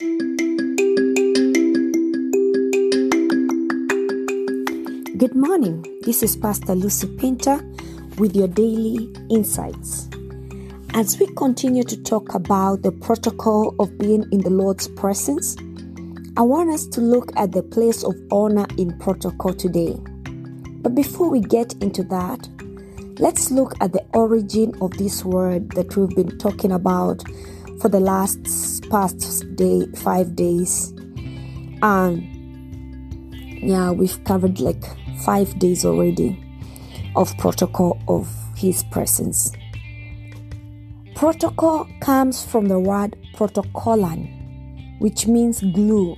Good morning. This is Pastor Lucy Pinter with your daily insights. As we continue to talk about the protocol of being in the Lord's presence, I want us to look at the place of honor in protocol today. But before we get into that, let's look at the origin of this word that we've been talking about for the last past day 5 days. And yeah, we've covered like 5 days already of protocol of his presence. Protocol comes from the word protokollon, which means glue.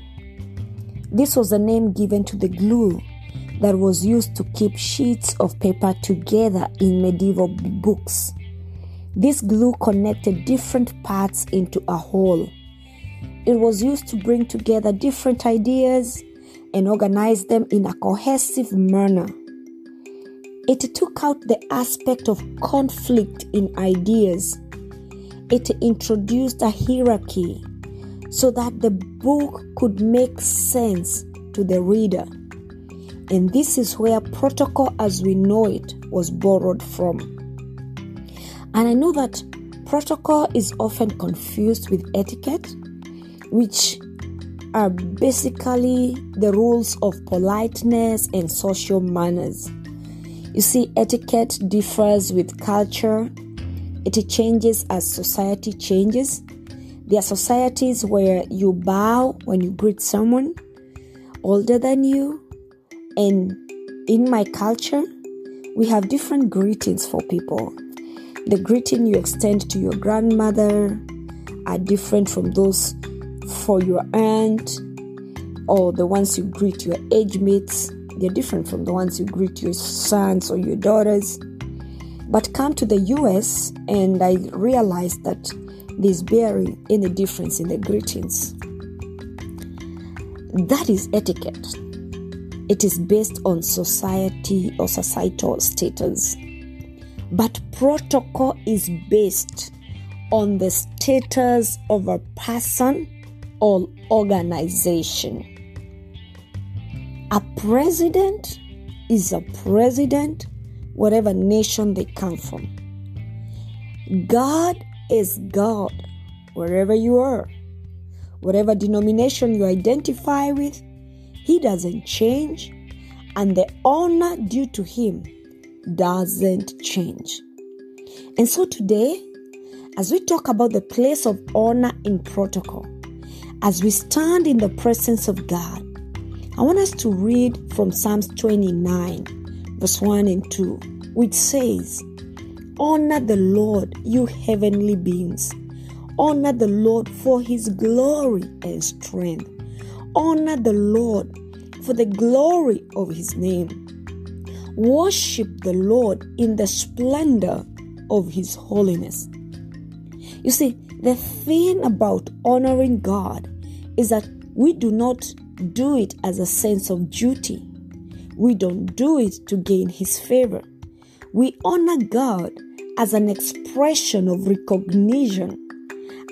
This was a name given to the glue that was used to keep sheets of paper together in medieval books. This glue connected different parts into a whole. It was used to bring together different ideas and organize them in a cohesive manner. It took out the aspect of conflict in ideas. It introduced a hierarchy so that the book could make sense to the reader. And this is where protocol as we know it was borrowed from. And I know that protocol is often confused with etiquette, which are basically the rules of politeness and social manners. You see, etiquette differs with culture, it changes as society changes. There are societies where you bow when you greet someone older than you, and in my culture, we have different greetings for people. The greeting you extend to your grandmother are different from those for your aunt or the ones you greet your age mates. They're different from the ones you greet your sons or your daughters. But come to the US and I realized that there's barely any difference in the greetings. That is etiquette. It is based on society or societal status. But protocol is based on the status of a person or organization. A president is a president whatever nation they come from. God is God wherever you are. Whatever denomination you identify with, He doesn't change, and the honor due to Him doesn't change. And so today, as we talk about the place of honor in protocol, as we stand in the presence of God, I want us to read from Psalms 29, verse 1 and 2, which says, Honor the Lord, you heavenly beings. Honor the Lord for his glory and strength. Honor the Lord for the glory of his name. Worship the Lord in the splendor of his holiness. You see, the thing about honoring God is that we do not do it as a sense of duty. We don't do it to gain His favor. We honor God as an expression of recognition,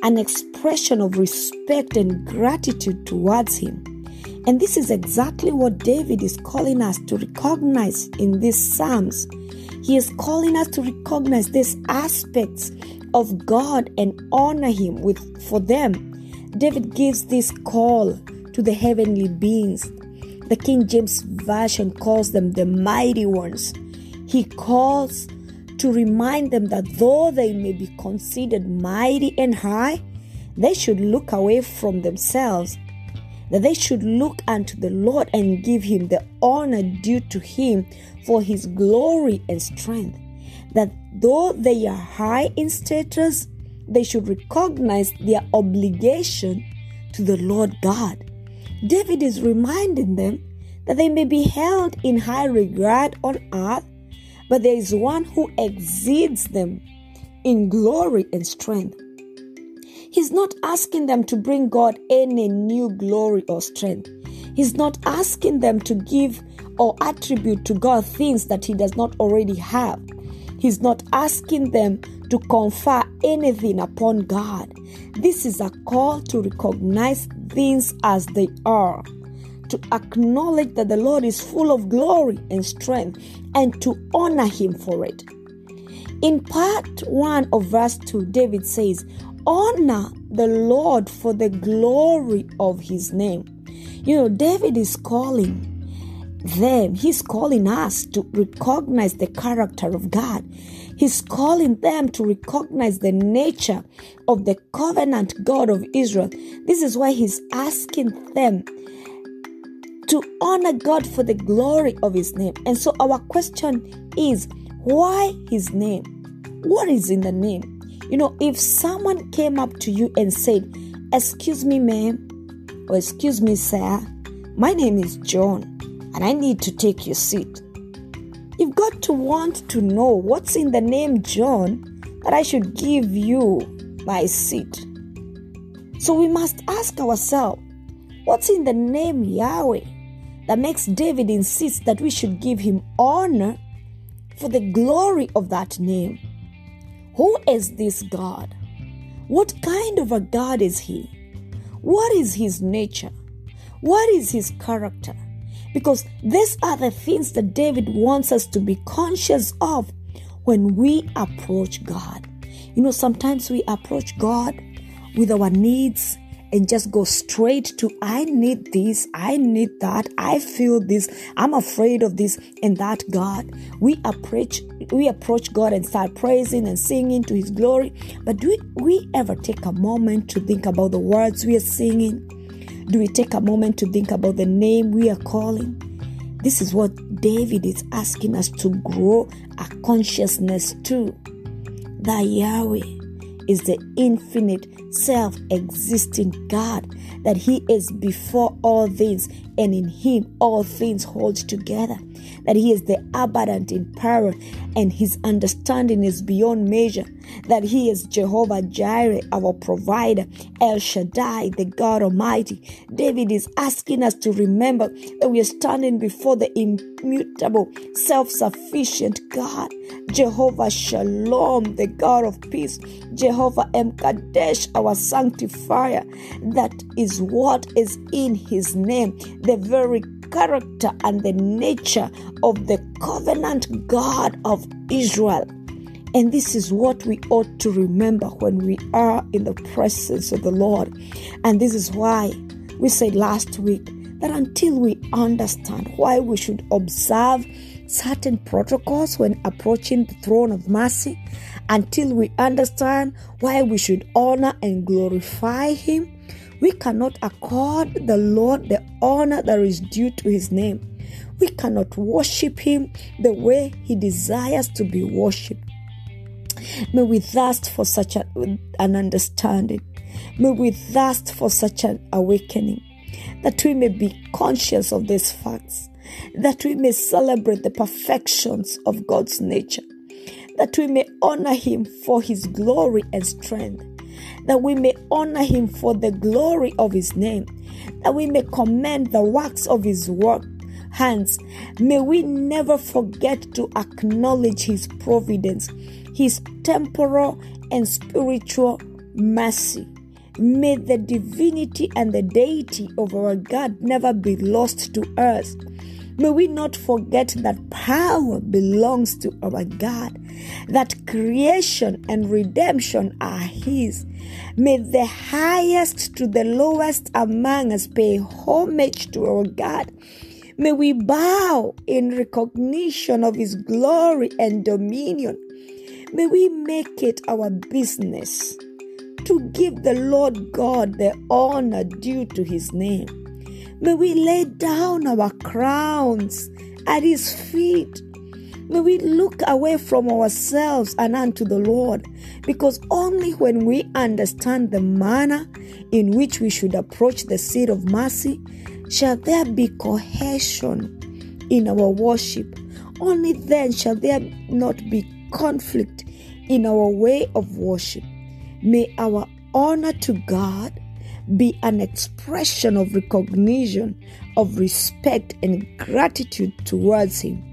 an expression of respect and gratitude towards Him. And this is exactly what David is calling us to recognize in these Psalms. He is calling us to recognize these aspects of God and honor Him with for them. David gives this call to the heavenly beings. The King James Version calls them the mighty ones. He calls to remind them that though they may be considered mighty and high, they should look away from themselves, that they should look unto the Lord and give him the honor due to him for his glory and strength. That though they are high in status, they should recognize their obligation to the Lord God. David is reminding them that they may be held in high regard on earth, but there is one who exceeds them in glory and strength. He's not asking them to bring God any new glory or strength. He's not asking them to give or attribute to God things that He does not already have. He's not asking them to confer anything upon God. This is a call to recognize things as they are, to acknowledge that the Lord is full of glory and strength, and to honor Him for it. In part 1 of verse 2, David says, Honor the Lord for the glory of His name. You know, David is calling them, he's calling us to recognize the character of God. He's calling them to recognize the nature of the covenant God of Israel. This is why he's asking them to honor God for the glory of his name. And so our question is why his name? What is in the name? You know, if someone came up to you and said, Excuse me, ma'am, or excuse me, sir, my name is John, and I need to take your seat. You've got to want to know what's in the name John that I should give you my seat. So we must ask ourselves, what's in the name Yahweh that makes David insist that we should give him honor for the glory of that name? Who is this God? What kind of a God is he? What is his nature? What is his character? Because these are the things that David wants us to be conscious of when we approach God. You know, sometimes we approach God with our needs and just go straight to I need this, I need that, I feel this, I'm afraid of this and that God. We approach we approach God and start praising and singing to his glory. But do we, ever take a moment to think about the words we are singing? Do we take a moment to think about the name we are calling? This is what David is asking us to grow a consciousness to. That Yahweh is the infinite, self existing God, that He is before all things, and in Him all things hold together, that He is the abundant in power, and His understanding is beyond measure, that He is Jehovah Jireh, our provider, El Shaddai, the God Almighty. David is asking us to remember that we are standing before the immutable, self sufficient God, Jehovah Shalom, the God of peace, Jehovah M'Kaddesh, our sanctifier. That is what is in His name, the very character and the nature of the covenant God of Israel. And this is what we ought to remember when we are in the presence of the Lord. And this is why we said last week that until we understand why we should observe certain protocols when approaching the throne of mercy, until we understand why we should honor and glorify Him, we cannot accord the Lord the honor that is due to His name. We cannot worship Him the way He desires to be worshipped. May we thirst for such a, an understanding. May we thirst for such an awakening that we may be conscious of these facts, that we may celebrate the perfections of God's nature, that we may honor Him for His glory and strength, that we may honor Him for the glory of His name, that we may commend the works of His work hands. May we never forget to acknowledge His providence, His temporal and spiritual mercy. May the divinity and the deity of our God never be lost to us. May we not forget that power belongs to our God, that creation and redemption are His. May the highest to the lowest among us pay homage to our God. May we bow in recognition of His glory and dominion. May we make it our business to give the Lord God the honor due to His name. May we lay down our crowns at His feet. May we look away from ourselves and unto the Lord, because only when we understand the manner in which we should approach the seat of mercy shall there be cohesion in our worship. Only then shall there not be conflict in our way of worship. May our honor to God be an expression of recognition, of respect, and gratitude towards Him.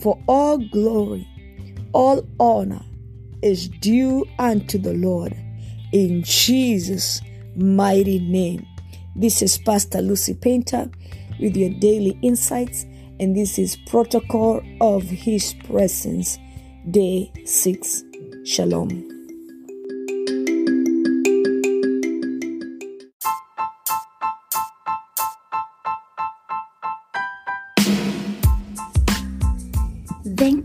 For all glory, all honor is due unto the Lord. In Jesus' mighty name. This is Pastor Lucy Painter with your daily insights, and this is Protocol of His Presence, Day 6. Shalom.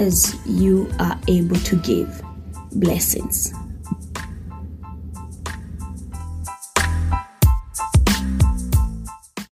as you are able to give. Blessings.